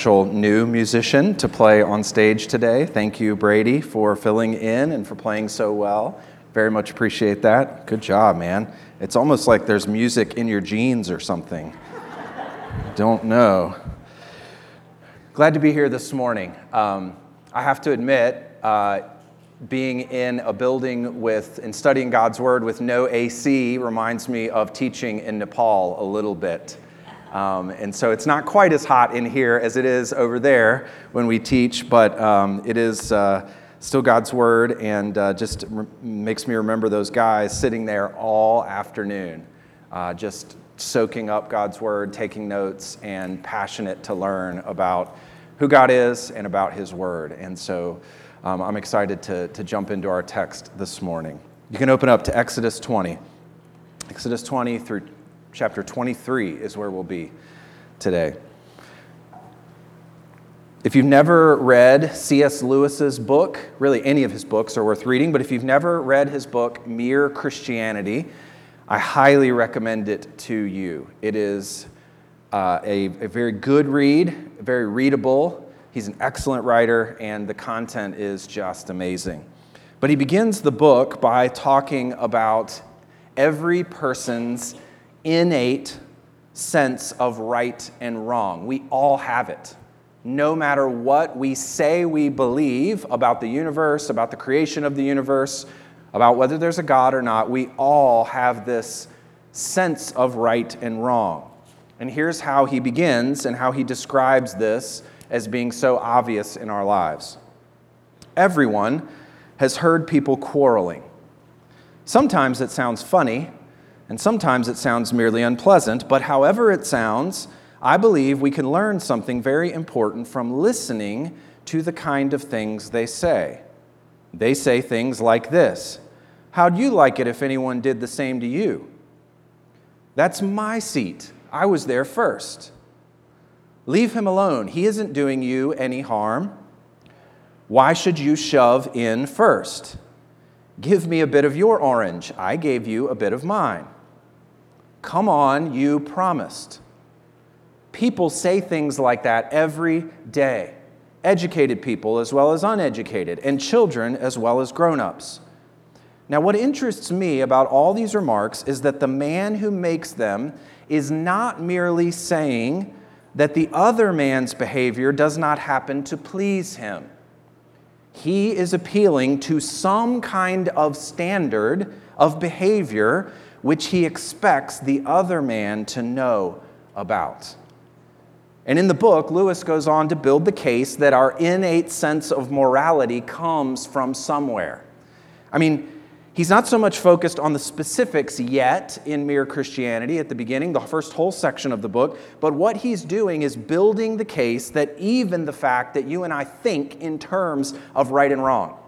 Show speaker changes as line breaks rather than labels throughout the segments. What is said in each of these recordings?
new musician to play on stage today. Thank you, Brady, for filling in and for playing so well. Very much appreciate that. Good job, man. It's almost like there's music in your genes or something. Don't know. Glad to be here this morning. Um, I have to admit, uh, being in a building with and studying God's Word with no AC reminds me of teaching in Nepal a little bit. Um, and so it's not quite as hot in here as it is over there when we teach, but um, it is uh, still God's Word and uh, just re- makes me remember those guys sitting there all afternoon, uh, just soaking up God's Word, taking notes, and passionate to learn about who God is and about His Word. And so um, I'm excited to, to jump into our text this morning. You can open up to Exodus 20. Exodus 20 through chapter 23 is where we'll be today. If you've never read C.S. Lewis's book, really any of his books are worth reading, but if you've never read his book, Mere Christianity, I highly recommend it to you. It is uh, a, a very good read, very readable. He's an excellent writer, and the content is just amazing. But he begins the book by talking about every person's innate sense of right and wrong. We all have it. No matter what we say we believe about the universe, about the creation of the universe, about whether there's a God or not, we all have this sense of right and wrong. And here's how he begins and how he describes this as being so obvious in our lives. Everyone has heard people quarreling. Sometimes it sounds funny, and sometimes it sounds merely unpleasant, but however it sounds, I believe we can learn something very important from listening to the kind of things they say. They say things like this How'd you like it if anyone did the same to you? That's my seat. I was there first. Leave him alone. He isn't doing you any harm. Why should you shove in first? Give me a bit of your orange. I gave you a bit of mine. Come on, you promised. People say things like that every day. Educated people as well as uneducated, and children as well as grown ups. Now, what interests me about all these remarks is that the man who makes them is not merely saying that the other man's behavior does not happen to please him. He is appealing to some kind of standard of behavior which he expects the other man to know about. And in the book, Lewis goes on to build the case that our innate sense of morality comes from somewhere. I mean, he's not so much focused on the specifics yet in Mere Christianity at the beginning, the first whole section of the book, but what he's doing is building the case that even the fact that you and I think in terms of right and wrong,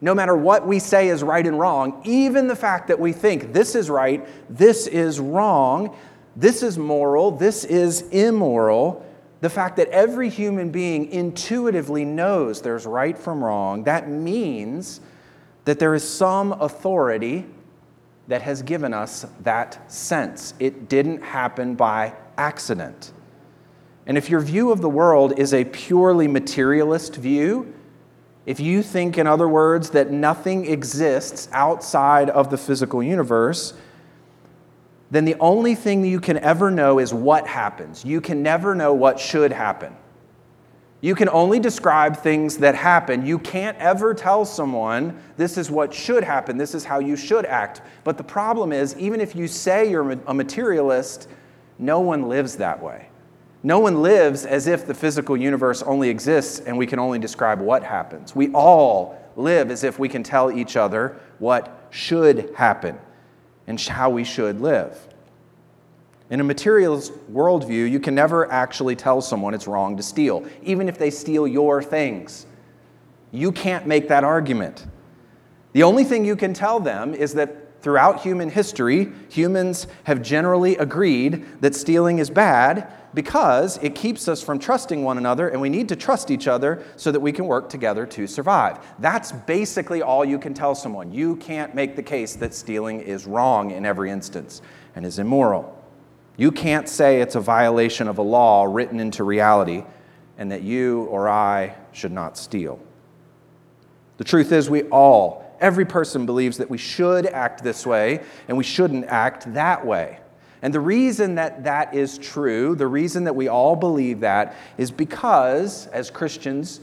no matter what we say is right and wrong, even the fact that we think this is right, this is wrong, this is moral, this is immoral, the fact that every human being intuitively knows there's right from wrong, that means that there is some authority that has given us that sense. It didn't happen by accident. And if your view of the world is a purely materialist view, if you think, in other words, that nothing exists outside of the physical universe, then the only thing you can ever know is what happens. You can never know what should happen. You can only describe things that happen. You can't ever tell someone, this is what should happen, this is how you should act. But the problem is, even if you say you're a materialist, no one lives that way. No one lives as if the physical universe only exists and we can only describe what happens. We all live as if we can tell each other what should happen and how we should live. In a materialist worldview, you can never actually tell someone it's wrong to steal, even if they steal your things. You can't make that argument. The only thing you can tell them is that throughout human history, humans have generally agreed that stealing is bad because it keeps us from trusting one another, and we need to trust each other so that we can work together to survive. That's basically all you can tell someone. You can't make the case that stealing is wrong in every instance and is immoral. You can't say it's a violation of a law written into reality and that you or I should not steal. The truth is, we all, every person believes that we should act this way and we shouldn't act that way. And the reason that that is true, the reason that we all believe that, is because, as Christians,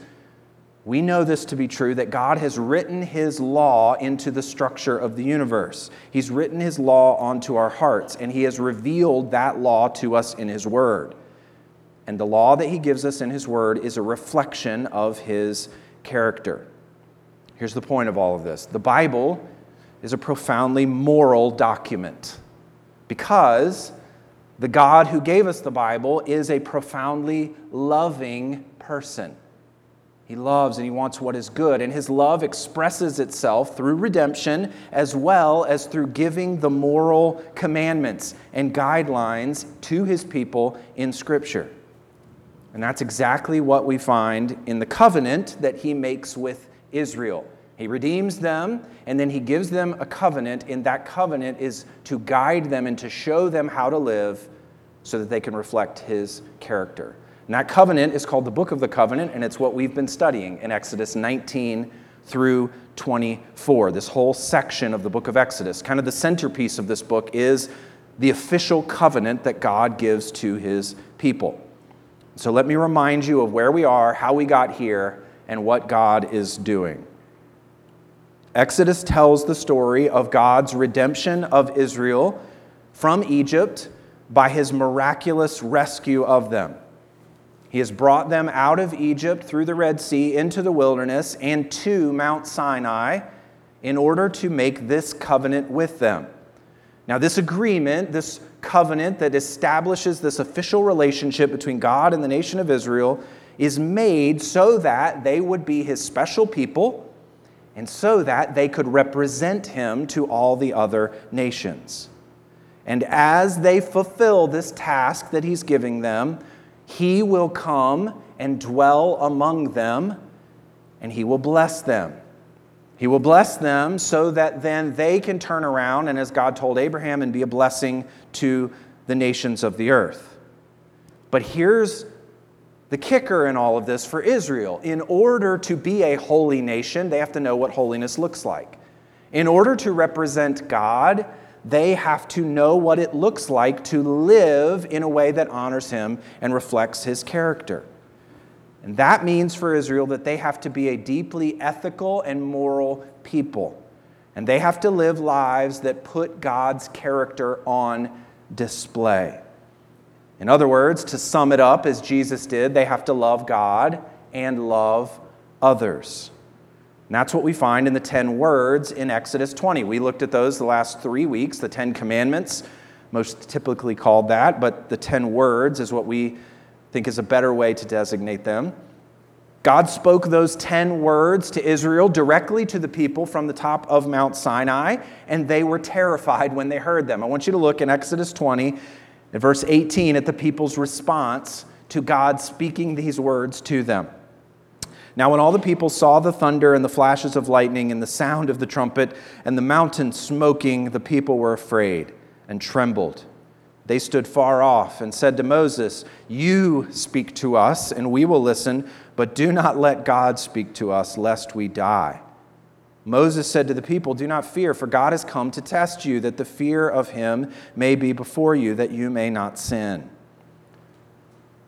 we know this to be true that God has written His law into the structure of the universe. He's written His law onto our hearts, and He has revealed that law to us in His Word. And the law that He gives us in His Word is a reflection of His character. Here's the point of all of this the Bible is a profoundly moral document because the God who gave us the Bible is a profoundly loving person. He loves and he wants what is good, and his love expresses itself through redemption as well as through giving the moral commandments and guidelines to his people in Scripture. And that's exactly what we find in the covenant that he makes with Israel. He redeems them, and then he gives them a covenant, and that covenant is to guide them and to show them how to live so that they can reflect his character. And that covenant is called the Book of the Covenant, and it's what we've been studying in Exodus 19 through 24. This whole section of the book of Exodus, kind of the centerpiece of this book, is the official covenant that God gives to his people. So let me remind you of where we are, how we got here, and what God is doing. Exodus tells the story of God's redemption of Israel from Egypt by his miraculous rescue of them. He has brought them out of Egypt through the Red Sea into the wilderness and to Mount Sinai in order to make this covenant with them. Now, this agreement, this covenant that establishes this official relationship between God and the nation of Israel, is made so that they would be his special people and so that they could represent him to all the other nations. And as they fulfill this task that he's giving them, he will come and dwell among them, and he will bless them. He will bless them so that then they can turn around and, as God told Abraham, and be a blessing to the nations of the earth. But here's the kicker in all of this for Israel. In order to be a holy nation, they have to know what holiness looks like. In order to represent God, they have to know what it looks like to live in a way that honors Him and reflects His character. And that means for Israel that they have to be a deeply ethical and moral people. And they have to live lives that put God's character on display. In other words, to sum it up as Jesus did, they have to love God and love others. And that's what we find in the 10 words in Exodus 20. We looked at those the last three weeks, the 10 commandments, most typically called that, but the 10 words is what we think is a better way to designate them. God spoke those 10 words to Israel directly to the people from the top of Mount Sinai, and they were terrified when they heard them. I want you to look in Exodus 20 in verse 18, at the people's response to God speaking these words to them. Now, when all the people saw the thunder and the flashes of lightning and the sound of the trumpet and the mountain smoking, the people were afraid and trembled. They stood far off and said to Moses, You speak to us, and we will listen, but do not let God speak to us, lest we die. Moses said to the people, Do not fear, for God has come to test you, that the fear of him may be before you, that you may not sin.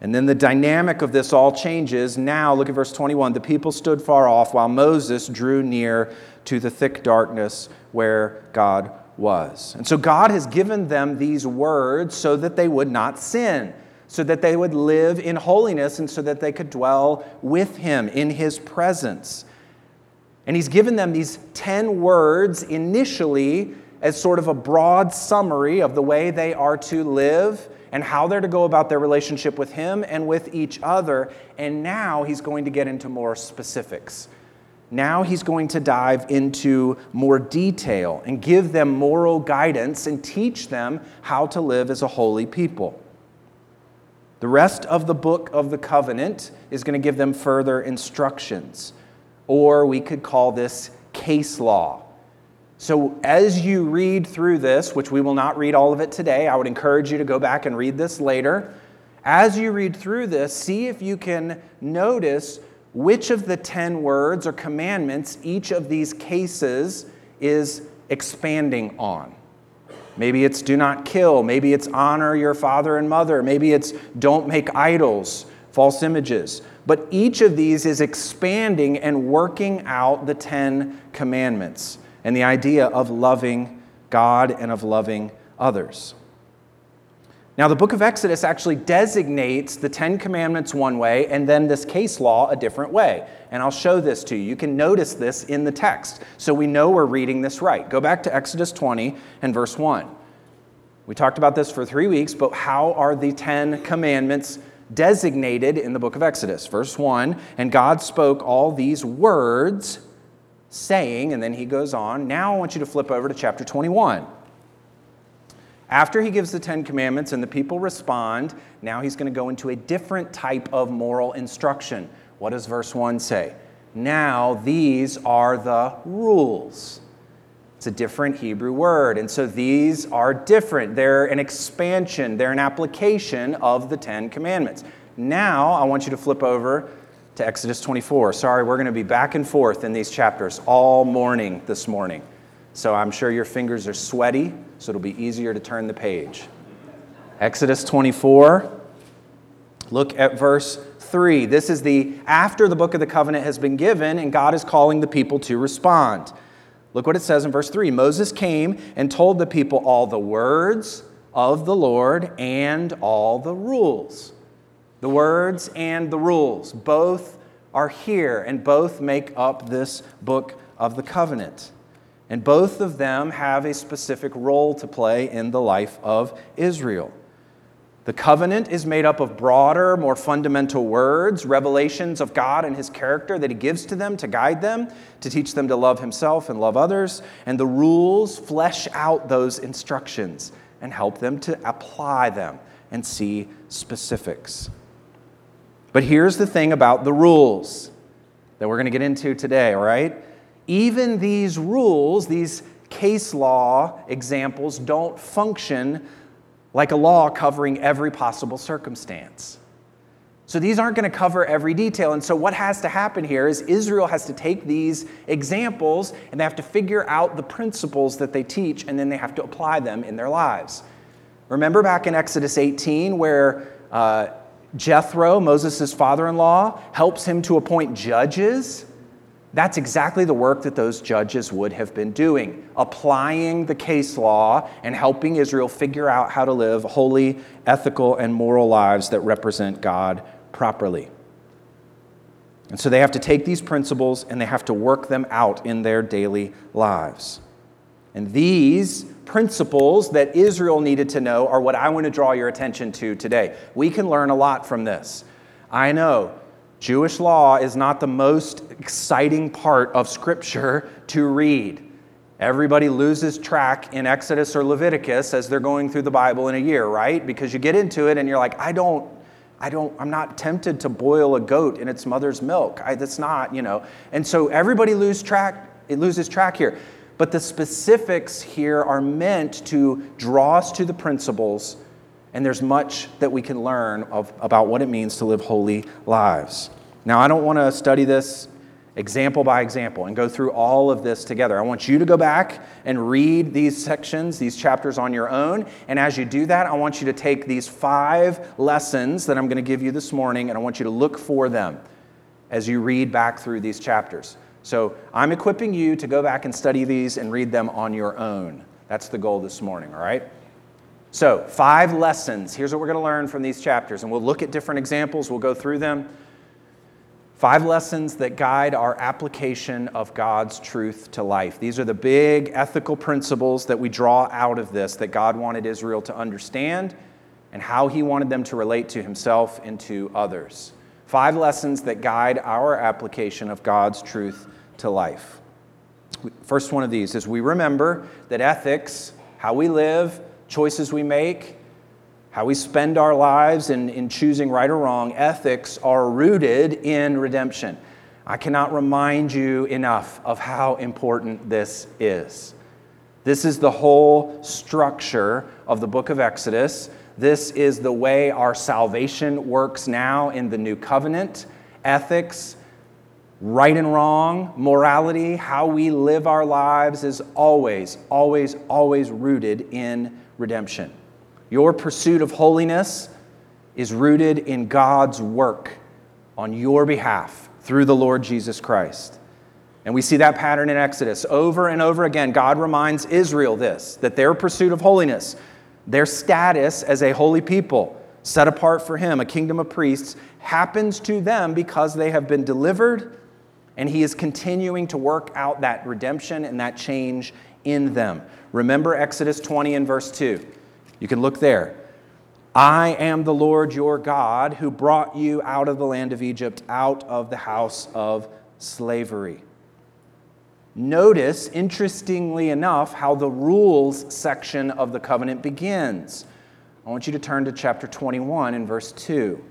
And then the dynamic of this all changes. Now, look at verse 21. The people stood far off while Moses drew near to the thick darkness where God was. And so God has given them these words so that they would not sin, so that they would live in holiness, and so that they could dwell with Him in His presence. And he's given them these 10 words initially as sort of a broad summary of the way they are to live and how they're to go about their relationship with him and with each other. And now he's going to get into more specifics. Now he's going to dive into more detail and give them moral guidance and teach them how to live as a holy people. The rest of the book of the covenant is going to give them further instructions or we could call this case law. So, as you read through this, which we will not read all of it today, I would encourage you to go back and read this later. As you read through this, see if you can notice which of the 10 words or commandments each of these cases is expanding on. Maybe it's do not kill. Maybe it's honor your father and mother. Maybe it's don't make idols, false images. But each of these is expanding and working out the Ten Commandments and the idea of loving God and of loving others. Now, the book of Exodus actually designates the Ten Commandments one way and then this case law a different way. And I'll show this to you. You can notice this in the text so we know we're reading this right. Go back to Exodus 20 and verse 1. We talked about this for three weeks, but how are the Ten Commandments designated in the book of Exodus? Verse 1 And God spoke all these words, saying, and then he goes on. Now I want you to flip over to chapter 21. After he gives the Ten Commandments and the people respond, now he's going to go into a different type of moral instruction. What does verse 1 say? Now these are the rules. It's a different Hebrew word. And so these are different. They're an expansion, they're an application of the Ten Commandments. Now I want you to flip over to Exodus 24. Sorry, we're going to be back and forth in these chapters all morning this morning. So I'm sure your fingers are sweaty so it'll be easier to turn the page. Exodus 24, look at verse 3. This is the after the book of the covenant has been given and God is calling the people to respond. Look what it says in verse 3 Moses came and told the people all the words of the Lord and all the rules. The words and the rules, both are here and both make up this book of the covenant. And both of them have a specific role to play in the life of Israel. The covenant is made up of broader, more fundamental words, revelations of God and His character that He gives to them to guide them, to teach them to love Himself and love others. And the rules flesh out those instructions and help them to apply them and see specifics. But here's the thing about the rules that we're going to get into today, all right? even these rules, these case law examples, don't function like a law covering every possible circumstance. So these aren't going to cover every detail. And so what has to happen here is Israel has to take these examples and they have to figure out the principles that they teach and then they have to apply them in their lives. Remember back in Exodus 18 where uh, Jethro, Moses' father in law, helps him to appoint judges that's exactly the work that those judges would have been doing, applying the case law and helping Israel figure out how to live holy, ethical, and moral lives that represent God properly. And so they have to take these principles and they have to work them out in their daily lives. And these principles that Israel needed to know are what I want to draw your attention to today. We can learn a lot from this. I know Jewish law is not the most exciting part of Scripture to read. Everybody loses track in Exodus or Leviticus as they're going through the Bible in a year, right? Because you get into it and you're like, I don't, I don't, I'm not tempted to boil a goat in its mother's milk. I, that's not, you know. And so everybody loses track, it loses track here. But the specifics here are meant to draw us to the principles and there's much that we can learn of, about what it means to live holy lives. Now, I don't want to study this example by example and go through all of this together. I want you to go back and read these sections, these chapters on your own. And as you do that, I want you to take these five lessons that I'm going to give you this morning and I want you to look for them as you read back through these chapters. So I'm equipping you to go back and study these and read them on your own. That's the goal this morning, all right? So, five lessons. Here's what we're going to learn from these chapters, and we'll look at different examples, we'll go through them. Five lessons that guide our application of God's truth to life. These are the big ethical principles that we draw out of this that God wanted Israel to understand and how he wanted them to relate to himself and to others. Five lessons that guide our application of God's truth to life. First one of these is we remember that ethics, how we live, choices we make, how we spend our lives in, in choosing right or wrong, ethics are rooted in redemption. I cannot remind you enough of how important this is. This is the whole structure of the book of Exodus This is the way our salvation works now in the new covenant. Ethics, right and wrong, morality, how we live our lives is always, always, always rooted in redemption. Your pursuit of holiness is rooted in God's work on your behalf through the Lord Jesus Christ. And we see that pattern in Exodus. Over and over again, God reminds Israel this that their pursuit of holiness, their status as a holy people, set apart for Him, a kingdom of priests, happens to them because they have been delivered and he is continuing to work out that redemption and that change in them. Remember Exodus 20 and verse 2. You can look there. I am the Lord your God who brought you out of the land of Egypt, out of the house of slavery. Notice, interestingly enough, how the rules section of the covenant begins. I want you to turn to chapter 21 and verse 2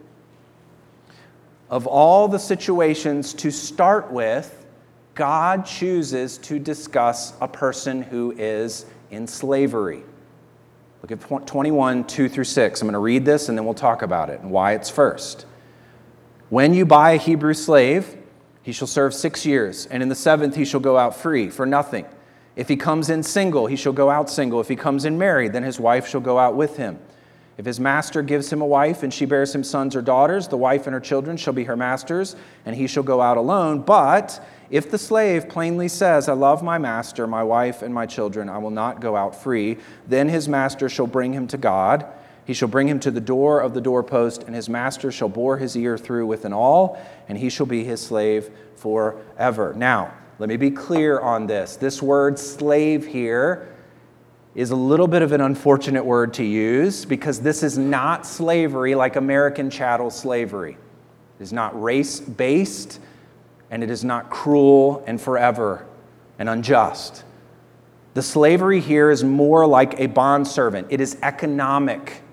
of all the situations to start with, God chooses to discuss a person who is in slavery. Look at 21, 2 through 6. I'm going to read this and then we'll talk about it and why it's first. When you buy a Hebrew slave, he shall serve six years, and in the seventh he shall go out free for nothing. If he comes in single, he shall go out single. If he comes in married, then his wife shall go out with him. If his master gives him a wife and she bears him sons or daughters, the wife and her children shall be her master's, and he shall go out alone. But if the slave plainly says, I love my master, my wife, and my children, I will not go out free, then his master shall bring him to God. He shall bring him to the door of the doorpost, and his master shall bore his ear through with an awl, and he shall be his slave forever. Now, let me be clear on this. This word slave here is a little bit of an unfortunate word to use because this is not slavery like American chattel slavery. It is not race based and it is not cruel and forever and unjust. The slavery here is more like a bondservant, it is economic.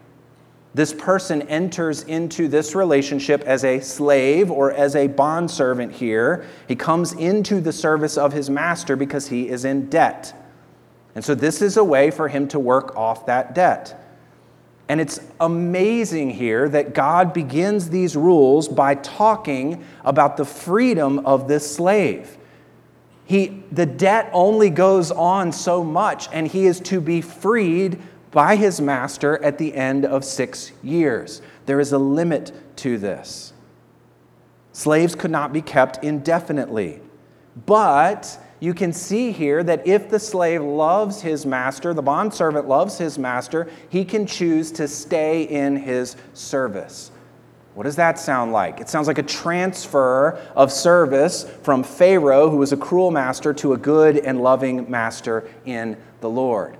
This person enters into this relationship as a slave or as a bondservant here. He comes into the service of his master because he is in debt. And so this is a way for him to work off that debt. And it's amazing here that God begins these rules by talking about the freedom of this slave. He, the debt only goes on so much, and he is to be freed by his master at the end of six years. There is a limit to this. Slaves could not be kept indefinitely. But you can see here that if the slave loves his master, the bondservant loves his master, he can choose to stay in his service. What does that sound like? It sounds like a transfer of service from Pharaoh, who was a cruel master, to a good and loving master in the Lord.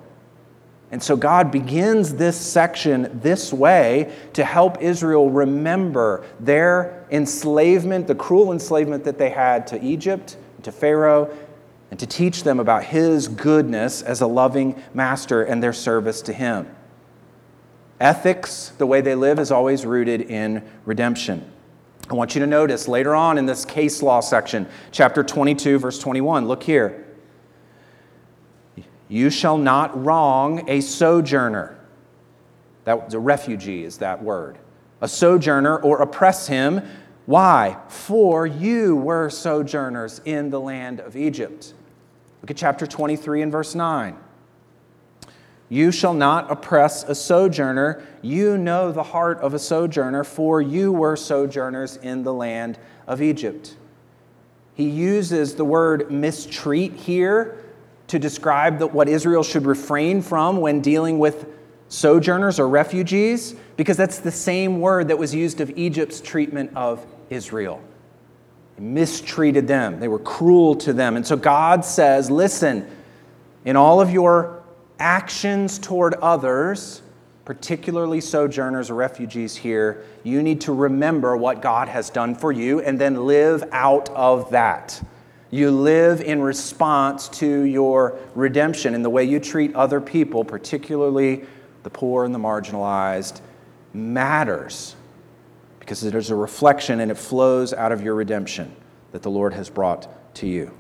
And so God begins this section this way to help Israel remember their enslavement, the cruel enslavement that they had to Egypt, to Pharaoh, and to teach them about His goodness as a loving master and their service to Him. Ethics, the way they live, is always rooted in redemption. I want you to notice later on in this case law section, chapter 22, verse 21, look here. You shall not wrong a sojourner. That a refugee is that word. A sojourner or oppress him. Why? For you were sojourners in the land of Egypt. Look at chapter 23 and verse 9. You shall not oppress a sojourner. You know the heart of a sojourner, for you were sojourners in the land of Egypt. He uses the word mistreat here to describe what Israel should refrain from when dealing with sojourners or refugees, because that's the same word that was used of Egypt's treatment of Israel mistreated them, they were cruel to them. And so God says, listen, in all of your actions toward others, particularly sojourners or refugees here, you need to remember what God has done for you and then live out of that. You live in response to your redemption and the way you treat other people, particularly the poor and the marginalized, matters because there's a reflection and it flows out of your redemption that the Lord has brought to you.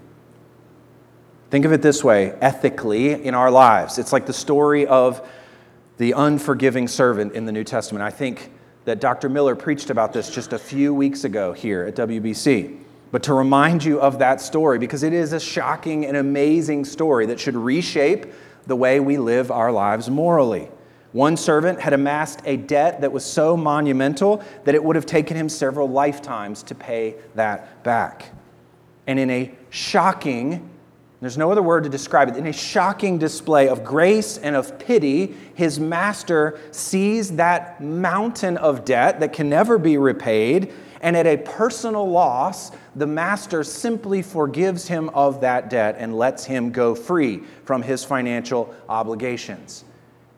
Think of it this way ethically in our lives. It's like the story of the unforgiving servant in the New Testament. I think that Dr. Miller preached about this just a few weeks ago here at WBC. But to remind you of that story, because it is a shocking and amazing story that should reshape the way we live our lives morally. One servant had amassed a debt that was so monumental that it would have taken him several lifetimes to pay that back. And in a shocking there's no other word to describe it. In a shocking display of grace and of pity, his master sees that mountain of debt that can never be repaid, and at a personal loss, the master simply forgives him of that debt and lets him go free from his financial obligations.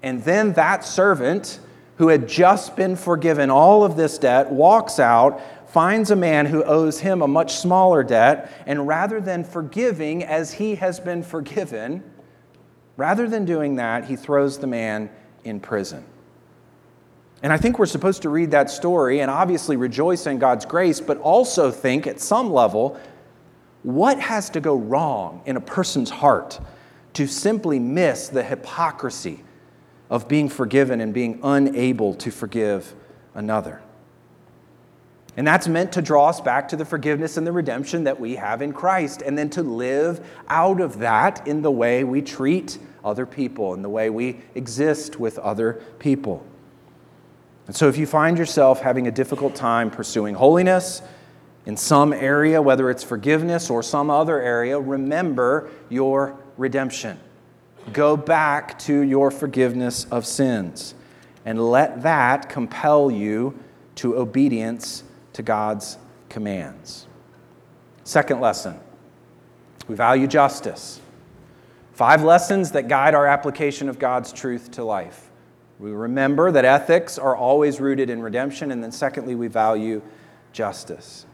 And then that servant, who had just been forgiven all of this debt, walks out finds a man who owes him a much smaller debt, and rather than forgiving as he has been forgiven, rather than doing that, he throws the man in prison. And I think we're supposed to read that story and obviously rejoice in God's grace, but also think at some level, what has to go wrong in a person's heart to simply miss the hypocrisy of being forgiven and being unable to forgive another? And that's meant to draw us back to the forgiveness and the redemption that we have in Christ, and then to live out of that in the way we treat other people, in the way we exist with other people. And so, if you find yourself having a difficult time pursuing holiness in some area, whether it's forgiveness or some other area, remember your redemption. Go back to your forgiveness of sins and let that compel you to obedience to God's commands. Second lesson we value justice. Five lessons that guide our application of God's truth to life. We remember that ethics are always rooted in redemption, and then secondly, we value justice.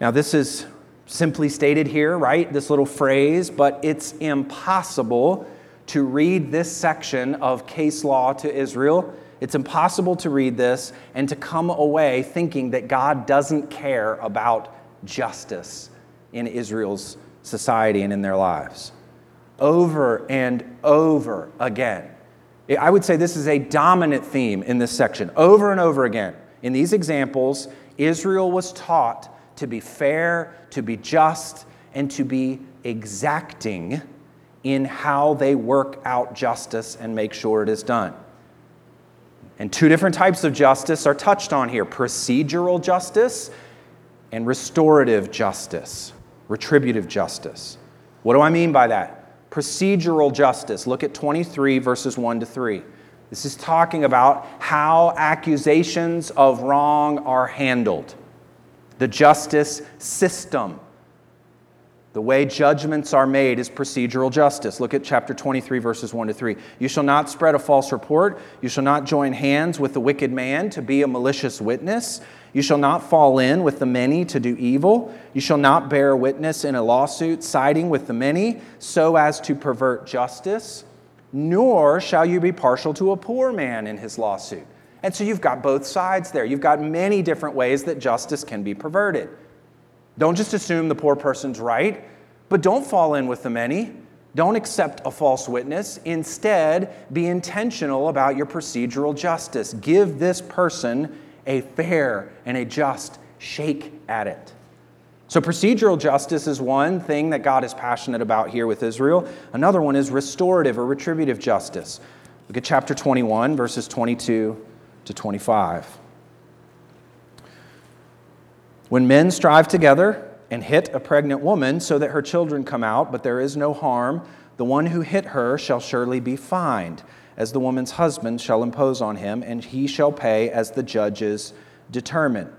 Now, this is simply stated here, right? This little phrase, but it's impossible to read this section of case law to Israel it's impossible to read this and to come away thinking that God doesn't care about justice in Israel's society and in their lives. Over and over again. I would say this is a dominant theme in this section. Over and over again. In these examples, Israel was taught to be fair, to be just, and to be exacting in how they work out justice and make sure it is done. And two different types of justice are touched on here procedural justice and restorative justice, retributive justice. What do I mean by that? Procedural justice. Look at 23, verses 1 to 3. This is talking about how accusations of wrong are handled, the justice system the way judgments are made is procedural justice. Look at chapter 23, verses 1 to 3. You shall not spread a false report. You shall not join hands with the wicked man to be a malicious witness. You shall not fall in with the many to do evil. You shall not bear witness in a lawsuit, siding with the many, so as to pervert justice. Nor shall you be partial to a poor man in his lawsuit. And so you've got both sides there. You've got many different ways that justice can be perverted. Don't just assume the poor person's right, but don't fall in with the many. Don't accept a false witness. Instead, be intentional about your procedural justice. Give this person a fair and a just shake at it. So, procedural justice is one thing that God is passionate about here with Israel. Another one is restorative or retributive justice. Look at chapter 21, verses 22 to 25. When men strive together and hit a pregnant woman so that her children come out, but there is no harm, the one who hit her shall surely be fined, as the woman's husband shall impose on him, and he shall pay as the judges determine.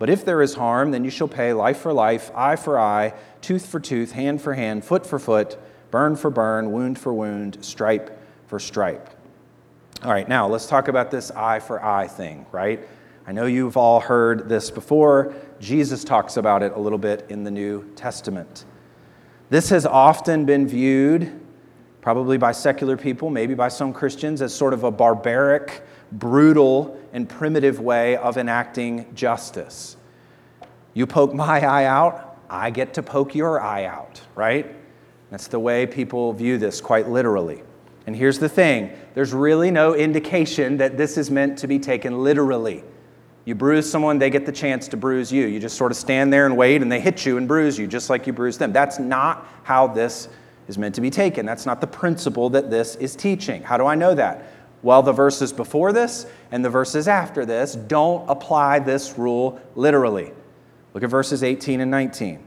But if there is harm, then you shall pay life for life, eye for eye, tooth for tooth, hand for hand, foot for foot, burn for burn, wound for wound, stripe for stripe. All right, now let's talk about this eye for eye thing, right? I know you've all heard this before. Jesus talks about it a little bit in the New Testament. This has often been viewed, probably by secular people, maybe by some Christians, as sort of a barbaric, brutal, and primitive way of enacting justice. You poke my eye out, I get to poke your eye out, right? That's the way people view this quite literally. And here's the thing there's really no indication that this is meant to be taken literally. You bruise someone, they get the chance to bruise you. You just sort of stand there and wait, and they hit you and bruise you, just like you bruise them. That's not how this is meant to be taken. That's not the principle that this is teaching. How do I know that? Well, the verses before this and the verses after this don't apply this rule literally. Look at verses 18 and 19.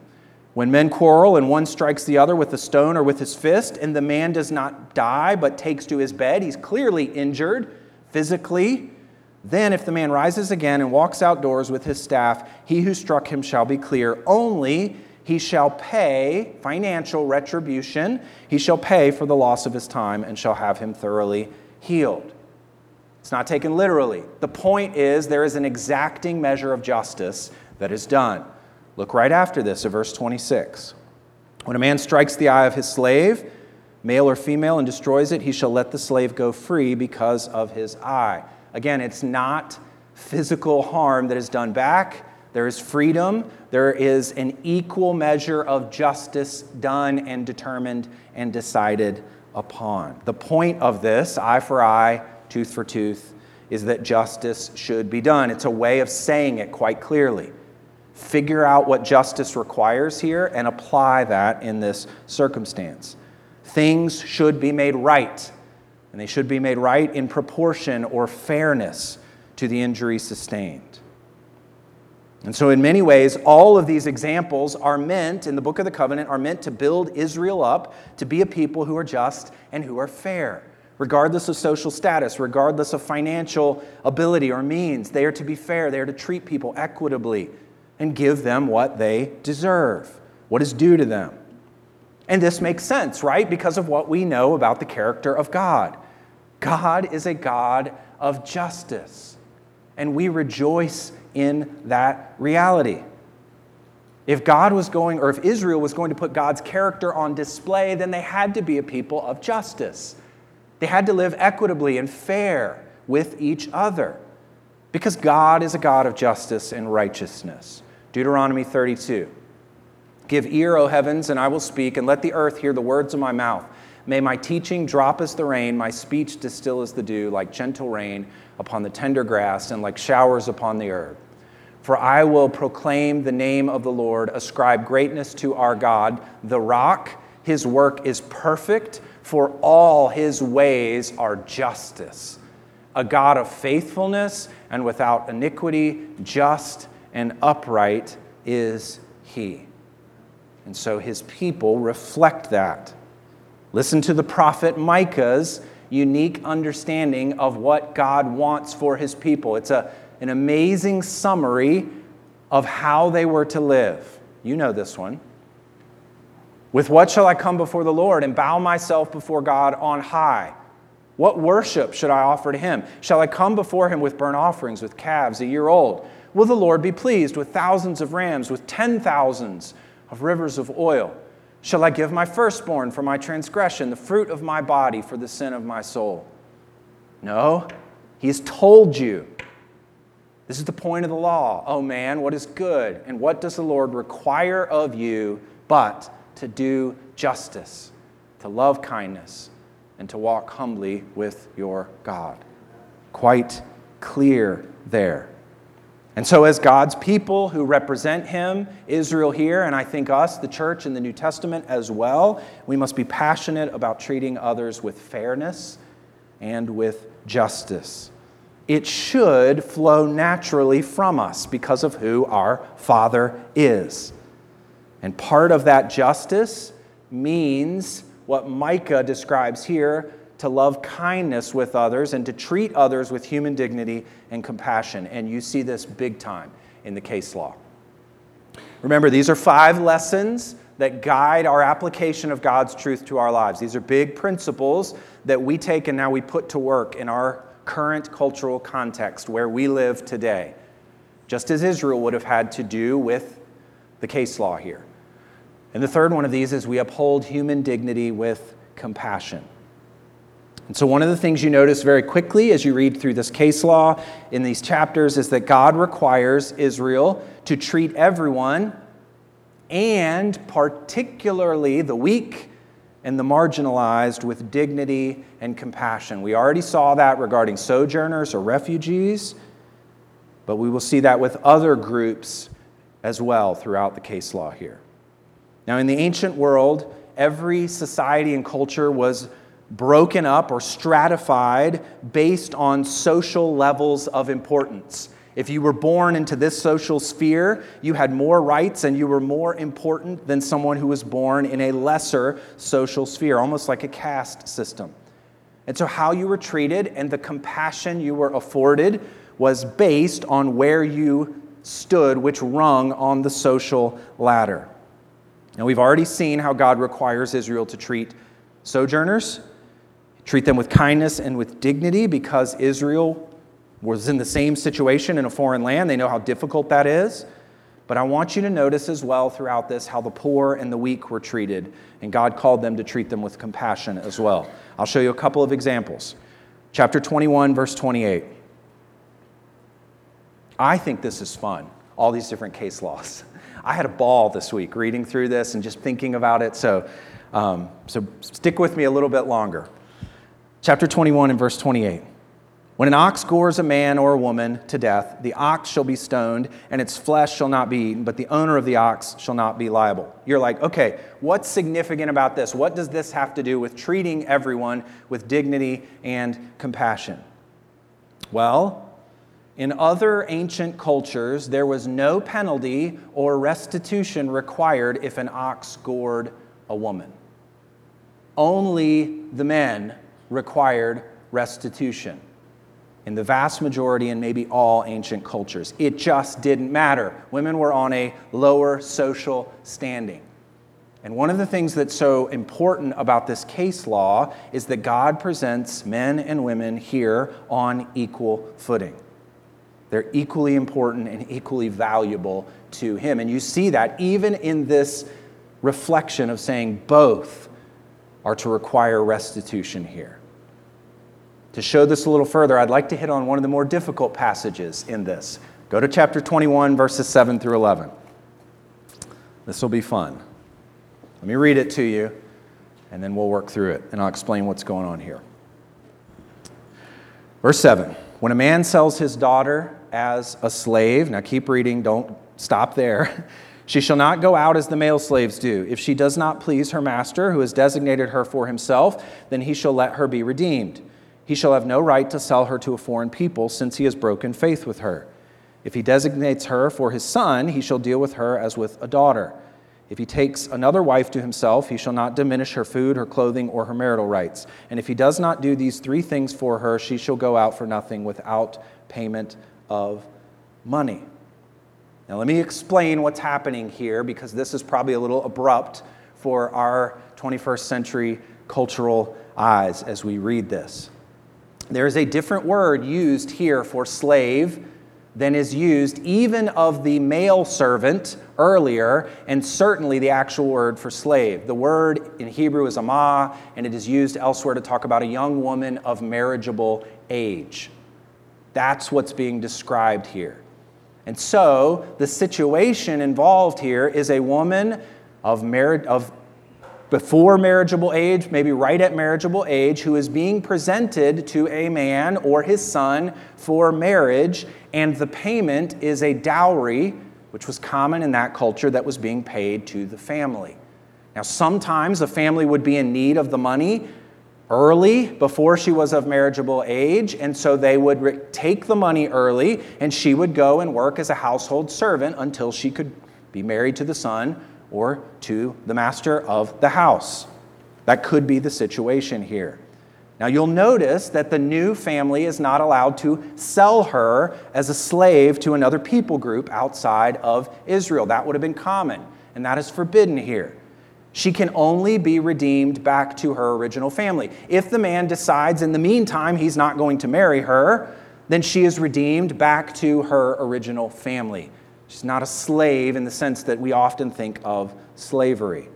When men quarrel and one strikes the other with a stone or with his fist, and the man does not die but takes to his bed, he's clearly injured physically then, if the man rises again and walks outdoors with his staff, he who struck him shall be clear. Only he shall pay financial retribution. He shall pay for the loss of his time and shall have him thoroughly healed. It's not taken literally. The point is, there is an exacting measure of justice that is done. Look right after this at verse 26. When a man strikes the eye of his slave, male or female, and destroys it, he shall let the slave go free because of his eye. Again, it's not physical harm that is done back. There is freedom. There is an equal measure of justice done and determined and decided upon. The point of this, eye for eye, tooth for tooth, is that justice should be done. It's a way of saying it quite clearly. Figure out what justice requires here and apply that in this circumstance. Things should be made right and they should be made right in proportion or fairness to the injury sustained. And so, in many ways, all of these examples are meant, in the book of the covenant, are meant to build Israel up to be a people who are just and who are fair, regardless of social status, regardless of financial ability or means. They are to be fair, they are to treat people equitably and give them what they deserve, what is due to them. And this makes sense, right? Because of what we know about the character of God. God is a God of justice, and we rejoice in that reality. If God was going, or if Israel was going to put God's character on display, then they had to be a people of justice. They had to live equitably and fair with each other because God is a God of justice and righteousness. Deuteronomy 32. Give ear, O heavens, and I will speak, and let the earth hear the words of my mouth. May my teaching drop as the rain, my speech distill as the dew, like gentle rain upon the tender grass and like showers upon the herb. For I will proclaim the name of the Lord, ascribe greatness to our God, the rock. His work is perfect, for all his ways are justice. A God of faithfulness and without iniquity, just and upright is he. And so his people reflect that. Listen to the prophet Micah's unique understanding of what God wants for his people. It's a, an amazing summary of how they were to live. You know this one. With what shall I come before the Lord and bow myself before God on high? What worship should I offer to him? Shall I come before him with burnt offerings, with calves a year old? Will the Lord be pleased with thousands of rams, with ten thousands of rivers of oil? Shall I give my firstborn for my transgression, the fruit of my body for the sin of my soul? No, he has told you. This is the point of the law. Oh man, what is good? And what does the Lord require of you but to do justice, to love kindness, and to walk humbly with your God? Quite clear there. And so, as God's people who represent Him, Israel here, and I think us, the church in the New Testament as well, we must be passionate about treating others with fairness and with justice. It should flow naturally from us because of who our Father is. And part of that justice means what Micah describes here to love kindness with others and to treat others with human dignity and compassion. And you see this big time in the case law. Remember, these are five lessons that guide our application of God's truth to our lives. These are big principles that we take and now we put to work in our current cultural context where we live today, just as Israel would have had to do with the case law here. And the third one of these is we uphold human dignity with compassion. And so, one of the things you notice very quickly as you read through this case law in these chapters is that God requires Israel to treat everyone, and particularly the weak and the marginalized with dignity and compassion. We already saw that regarding sojourners or refugees, but we will see that with other groups as well throughout the case law here. Now, in the ancient world, every society and culture was broken up or stratified based on social levels of importance. If you were born into this social sphere, you had more rights and you were more important than someone who was born in a lesser social sphere, almost like a caste system. And so, how you were treated and the compassion you were afforded was based on where you stood, which rung on the social ladder. Now, we've already seen how God requires Israel to treat sojourners, treat them with kindness and with dignity because Israel was in the same situation in a foreign land. They know how difficult that is. But I want you to notice as well throughout this how the poor and the weak were treated, and God called them to treat them with compassion as well. I'll show you a couple of examples. Chapter 21, verse 28. I think this is fun, all these different case laws. I had a ball this week reading through this and just thinking about it, so, um, so stick with me a little bit longer. Chapter 21 and verse 28. When an ox gores a man or a woman to death, the ox shall be stoned, and its flesh shall not be eaten, but the owner of the ox shall not be liable. You're like, okay, what's significant about this? What does this have to do with treating everyone with dignity and compassion? Well, in other ancient cultures, there was no penalty or restitution required if an ox gored a woman. Only the men required restitution in the vast majority and maybe all ancient cultures. It just didn't matter. Women were on a lower social standing. And one of the things that's so important about this case law is that God presents men and women here on equal footing. They're equally important and equally valuable to Him. And you see that even in this reflection of saying both are to require restitution here. To show this a little further, I'd like to hit on one of the more difficult passages in this. Go to chapter 21, verses 7 through 11. This will be fun. Let me read it to you, and then we'll work through it, and I'll explain what's going on here. Verse 7 When a man sells his daughter as a slave, now keep reading, don't stop there. She shall not go out as the male slaves do. If she does not please her master, who has designated her for himself, then he shall let her be redeemed he shall have no right to sell her to a foreign people, since he has broken faith with her. If he designates her for his son, he shall deal with her as with a daughter. If he takes another wife to himself, he shall not diminish her food, her clothing, or her marital rights. And if he does not do these three things for her, she shall go out for nothing without payment of money. Now, let me explain what's happening here because this is probably a little abrupt for our 21st century cultural eyes as we read this. There is a different word used here for slave than is used even of the male servant earlier, and certainly the actual word for slave. The word in Hebrew is amah, and it is used elsewhere to talk about a young woman of marriageable age. That's what's being described here. And so the situation involved here is a woman of, marriage, of before marriageable age, maybe right at marriageable age, who is being presented to a man or his son for marriage, and the payment is a dowry, which was common in that culture that was being paid to the family. Now, sometimes a family would be in need of the money early before she was of marriageable age, and so they would re- take the money early, and she would go and work as a household servant until she could be married to the son or to the master of the house. That could be the situation here. Now, you'll notice that the new family is not allowed to sell her as a slave to another people group outside of Israel. That would have been common, and that is forbidden here. She can only be redeemed back to her original family. If the man decides in the meantime he's not going to marry her, then she is redeemed back to her original family. She's not a slave in the sense that we often think of slavery.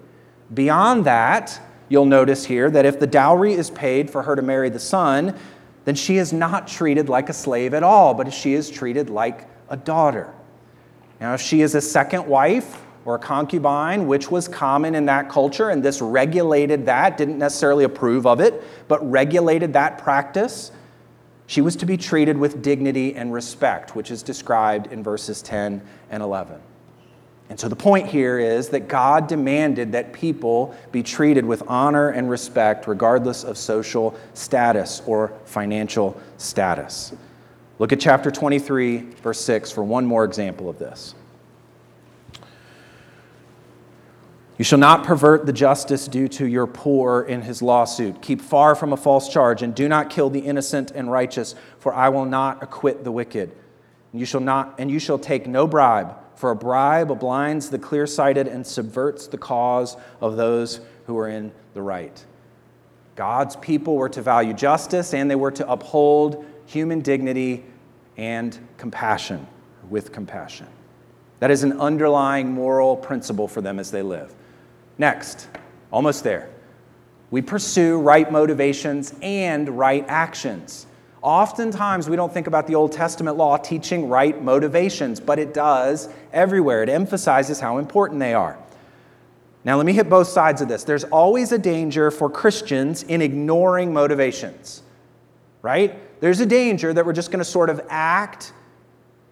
Beyond that, you'll notice here that if the dowry is paid for her to marry the son, then she is not treated like a slave at all, but she is treated like a daughter. Now, if she is a second wife, or a concubine, which was common in that culture, and this regulated that, didn't necessarily approve of it, but regulated that practice, she was to be treated with dignity and respect, which is described in verses 10 and 11. And so the point here is that God demanded that people be treated with honor and respect regardless of social status or financial status. Look at chapter 23, verse 6, for one more example of this. You shall not pervert the justice due to your poor in his lawsuit. Keep far from a false charge, and do not kill the innocent and righteous, for I will not acquit the wicked. And you shall not, and you shall take no bribe for a bribe blinds the clear sighted and subverts the cause of those who are in the right. God's people were to value justice and they were to uphold human dignity and compassion, with compassion. That is an underlying moral principle for them as they live. Next, almost there. We pursue right motivations and right actions. Oftentimes, we don't think about the Old Testament law teaching right motivations, but it does everywhere. It emphasizes how important they are. Now, let me hit both sides of this. There's always a danger for Christians in ignoring motivations, right? There's a danger that we're just going to sort of act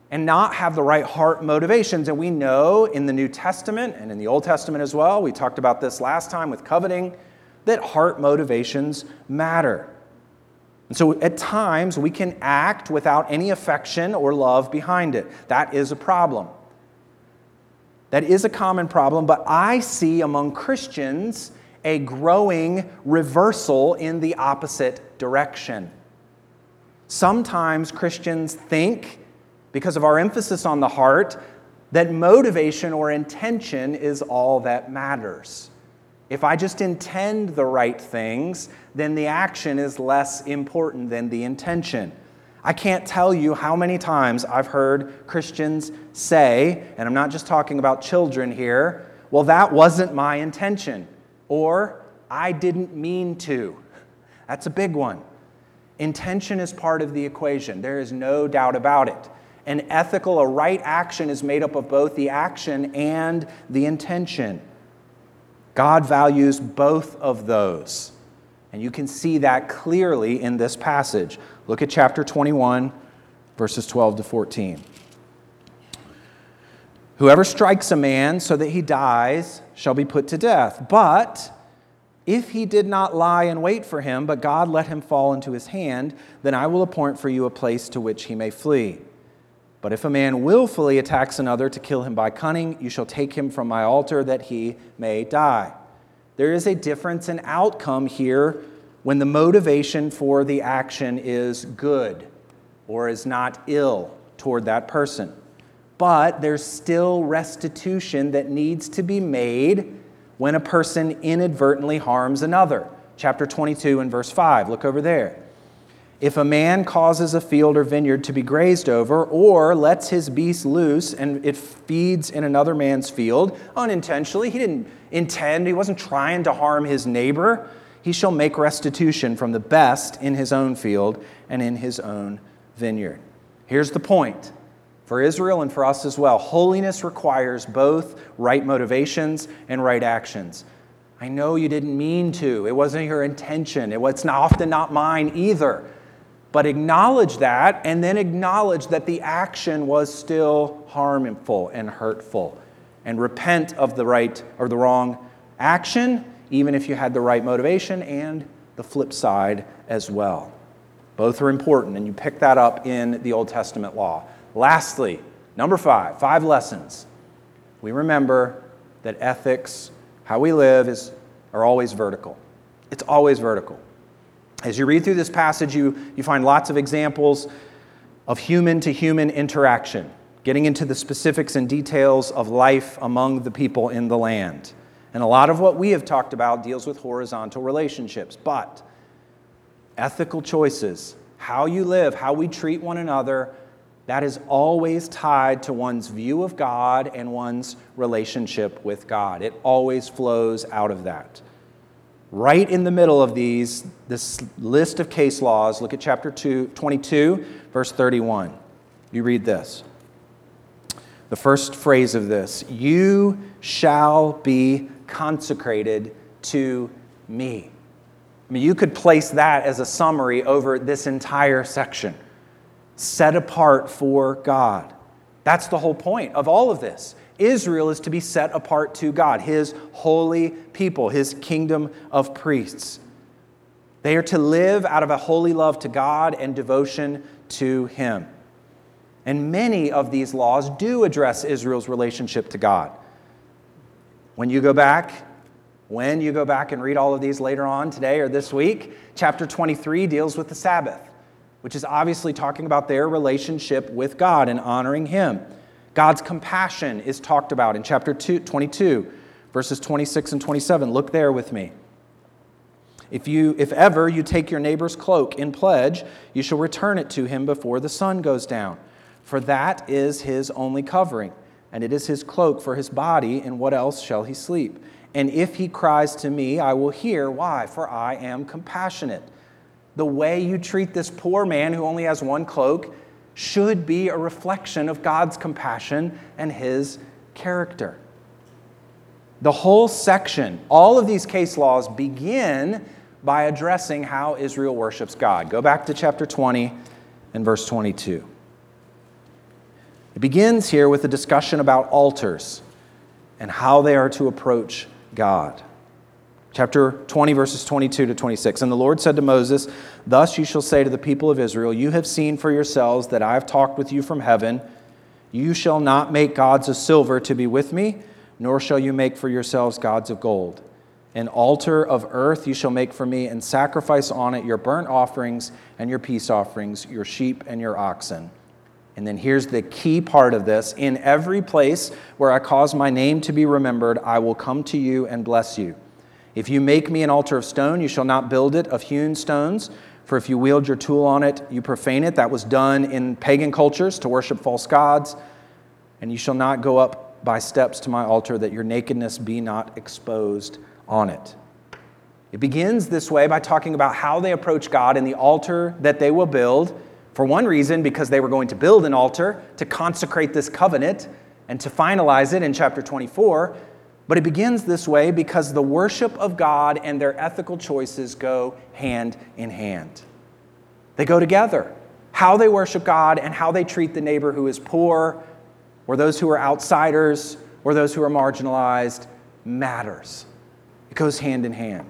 and not have the right heart motivations. And we know in the New Testament and in the Old Testament as well, we talked about this last time with coveting, that heart motivations matter. And so at times we can act without any affection or love behind it. That is a problem. That is a common problem, but I see among Christians a growing reversal in the opposite direction. Sometimes Christians think, because of our emphasis on the heart, that motivation or intention is all that matters. If I just intend the right things, then the action is less important than the intention. I can't tell you how many times I've heard Christians say, and I'm not just talking about children here, well, that wasn't my intention, or I didn't mean to. That's a big one. Intention is part of the equation, there is no doubt about it. An ethical, a right action is made up of both the action and the intention. God values both of those. And you can see that clearly in this passage. Look at chapter 21, verses 12 to 14. Whoever strikes a man so that he dies shall be put to death. But if he did not lie in wait for him, but God let him fall into his hand, then I will appoint for you a place to which he may flee. But if a man willfully attacks another to kill him by cunning, you shall take him from my altar that he may die. There is a difference in outcome here when the motivation for the action is good or is not ill toward that person. But there's still restitution that needs to be made when a person inadvertently harms another. Chapter 22 and verse 5. Look over there. If a man causes a field or vineyard to be grazed over, or lets his beast loose and it feeds in another man's field unintentionally, he didn't intend, he wasn't trying to harm his neighbor, he shall make restitution from the best in his own field and in his own vineyard. Here's the point for Israel and for us as well holiness requires both right motivations and right actions. I know you didn't mean to, it wasn't your intention, it was often not mine either. But acknowledge that and then acknowledge that the action was still harmful and hurtful. And repent of the right or the wrong action, even if you had the right motivation, and the flip side as well. Both are important, and you pick that up in the Old Testament law. Lastly, number five, five lessons. We remember that ethics, how we live, is, are always vertical. It's always vertical. As you read through this passage, you, you find lots of examples of human to human interaction, getting into the specifics and details of life among the people in the land. And a lot of what we have talked about deals with horizontal relationships, but ethical choices, how you live, how we treat one another, that is always tied to one's view of God and one's relationship with God. It always flows out of that. Right in the middle of these, this list of case laws, look at chapter two, 22, verse 31. You read this the first phrase of this You shall be consecrated to me. I mean, you could place that as a summary over this entire section. Set apart for God. That's the whole point of all of this. Israel is to be set apart to God, his holy people, his kingdom of priests. They are to live out of a holy love to God and devotion to him. And many of these laws do address Israel's relationship to God. When you go back, when you go back and read all of these later on today or this week, chapter 23 deals with the Sabbath, which is obviously talking about their relationship with God and honoring Him. God's compassion is talked about in chapter 22, verses 26 and 27. Look there with me. If, you, if ever you take your neighbor's cloak in pledge, you shall return it to him before the sun goes down for that is his only covering, and it is his cloak for his body, and what else shall he sleep? And if he cries to me, I will hear. Why? For I am compassionate. The way you treat this poor man who only has one cloak should be a reflection of God's compassion and his character. The whole section, all of these case laws begin by addressing how Israel worships God. Go back to chapter 20 and verse 22. It begins here with a discussion about altars and how they are to approach God. Chapter 20, verses 22 to 26. And the Lord said to Moses, Thus you shall say to the people of Israel, You have seen for yourselves that I have talked with you from heaven. You shall not make gods of silver to be with me, nor shall you make for yourselves gods of gold. An altar of earth you shall make for me, and sacrifice on it your burnt offerings and your peace offerings, your sheep and your oxen. And then here's the key part of this In every place where I cause my name to be remembered, I will come to you and bless you. If you make me an altar of stone, you shall not build it of hewn stones. For if you wield your tool on it, you profane it. That was done in pagan cultures to worship false gods. And you shall not go up by steps to my altar, that your nakedness be not exposed on it. It begins this way by talking about how they approach God and the altar that they will build for one reason, because they were going to build an altar to consecrate this covenant and to finalize it in chapter 24. But it begins this way because the worship of God and their ethical choices go hand in hand. They go together. How they worship God and how they treat the neighbor who is poor, or those who are outsiders, or those who are marginalized matters. It goes hand in hand.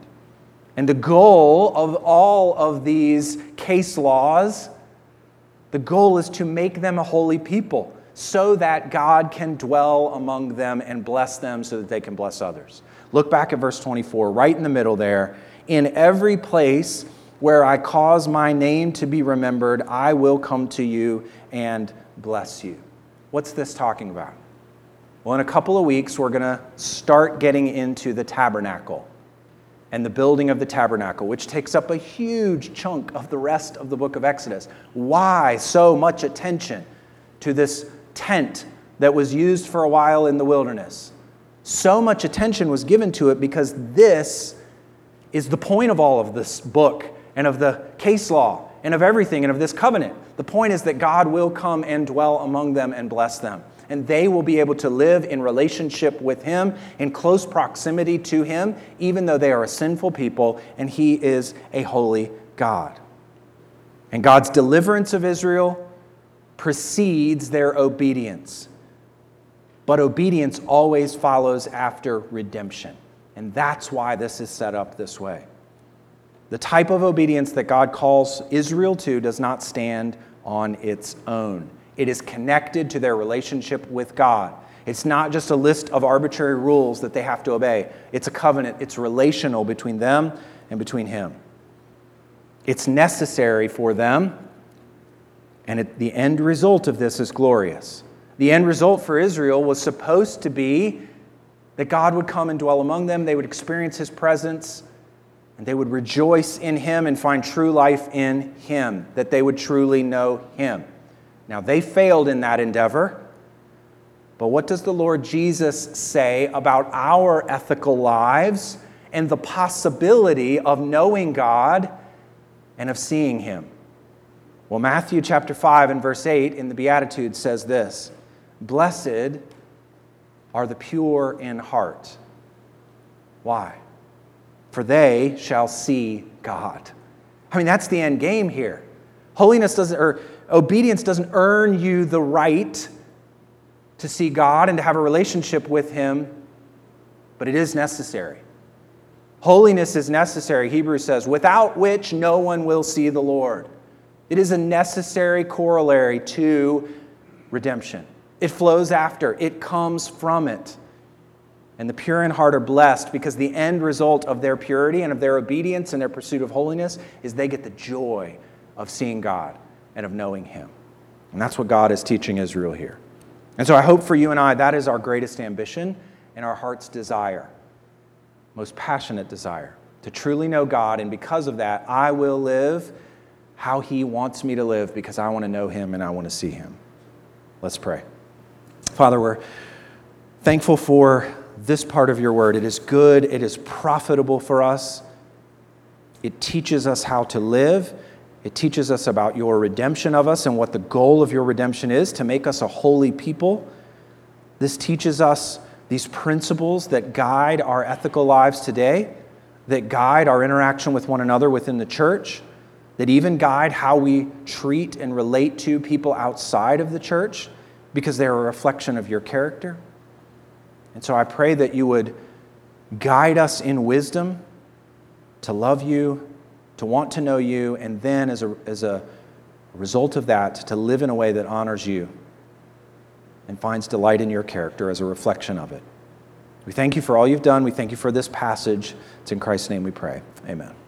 And the goal of all of these case laws the goal is to make them a holy people so that God can dwell among them and bless them so that they can bless others. Look back at verse 24, right in the middle there. In every place where I cause my name to be remembered, I will come to you and bless you. What's this talking about? Well, in a couple of weeks, we're going to start getting into the tabernacle and the building of the tabernacle, which takes up a huge chunk of the rest of the book of Exodus. Why so much attention to this tent that was used for a while in the wilderness? So much attention was given to it because this is the point of all of this book and of the case law and of everything and of this covenant. The point is that God will come and dwell among them and bless them and they will be able to live in relationship with Him, in close proximity to Him, even though they are a sinful people and He is a holy God. And God's deliverance of Israel precedes their obedience. But obedience always follows after redemption. And that's why this is set up this way. The type of obedience that God calls Israel to does not stand on its own. It is connected to their relationship with God. It's not just a list of arbitrary rules that they have to obey. It's a covenant, it's relational between them and between Him. It's necessary for them, and it, the end result of this is glorious. The end result for Israel was supposed to be that God would come and dwell among them, they would experience His presence, and they would rejoice in Him and find true life in Him, that they would truly know Him. Now, they failed in that endeavor. But what does the Lord Jesus say about our ethical lives and the possibility of knowing God and of seeing Him? Well, Matthew chapter 5 and verse 8 in the Beatitudes says this Blessed are the pure in heart. Why? For they shall see God. I mean, that's the end game here. Holiness doesn't, or obedience doesn't earn you the right to see God and to have a relationship with Him, but it is necessary. Holiness is necessary, Hebrews says, without which no one will see the Lord. It is a necessary corollary to redemption. It flows after, it comes from it. And the pure in heart are blessed because the end result of their purity and of their obedience and their pursuit of holiness is they get the joy of seeing God and of knowing Him. And that's what God is teaching Israel here. And so I hope for you and I that is our greatest ambition and our heart's desire, most passionate desire, to truly know God. And because of that, I will live how He wants me to live because I want to know Him and I want to see Him. Let's pray. Father, we're thankful for this part of your word. It is good, it is profitable for us. It teaches us how to live. It teaches us about your redemption of us and what the goal of your redemption is to make us a holy people. This teaches us these principles that guide our ethical lives today, that guide our interaction with one another within the church, that even guide how we treat and relate to people outside of the church because they're a reflection of your character. And so I pray that you would guide us in wisdom to love you to want to know you, and then as a, as a result of that, to live in a way that honors you and finds delight in your character as a reflection of it. We thank you for all you've done. We thank you for this passage. It's in Christ's name we pray. Amen.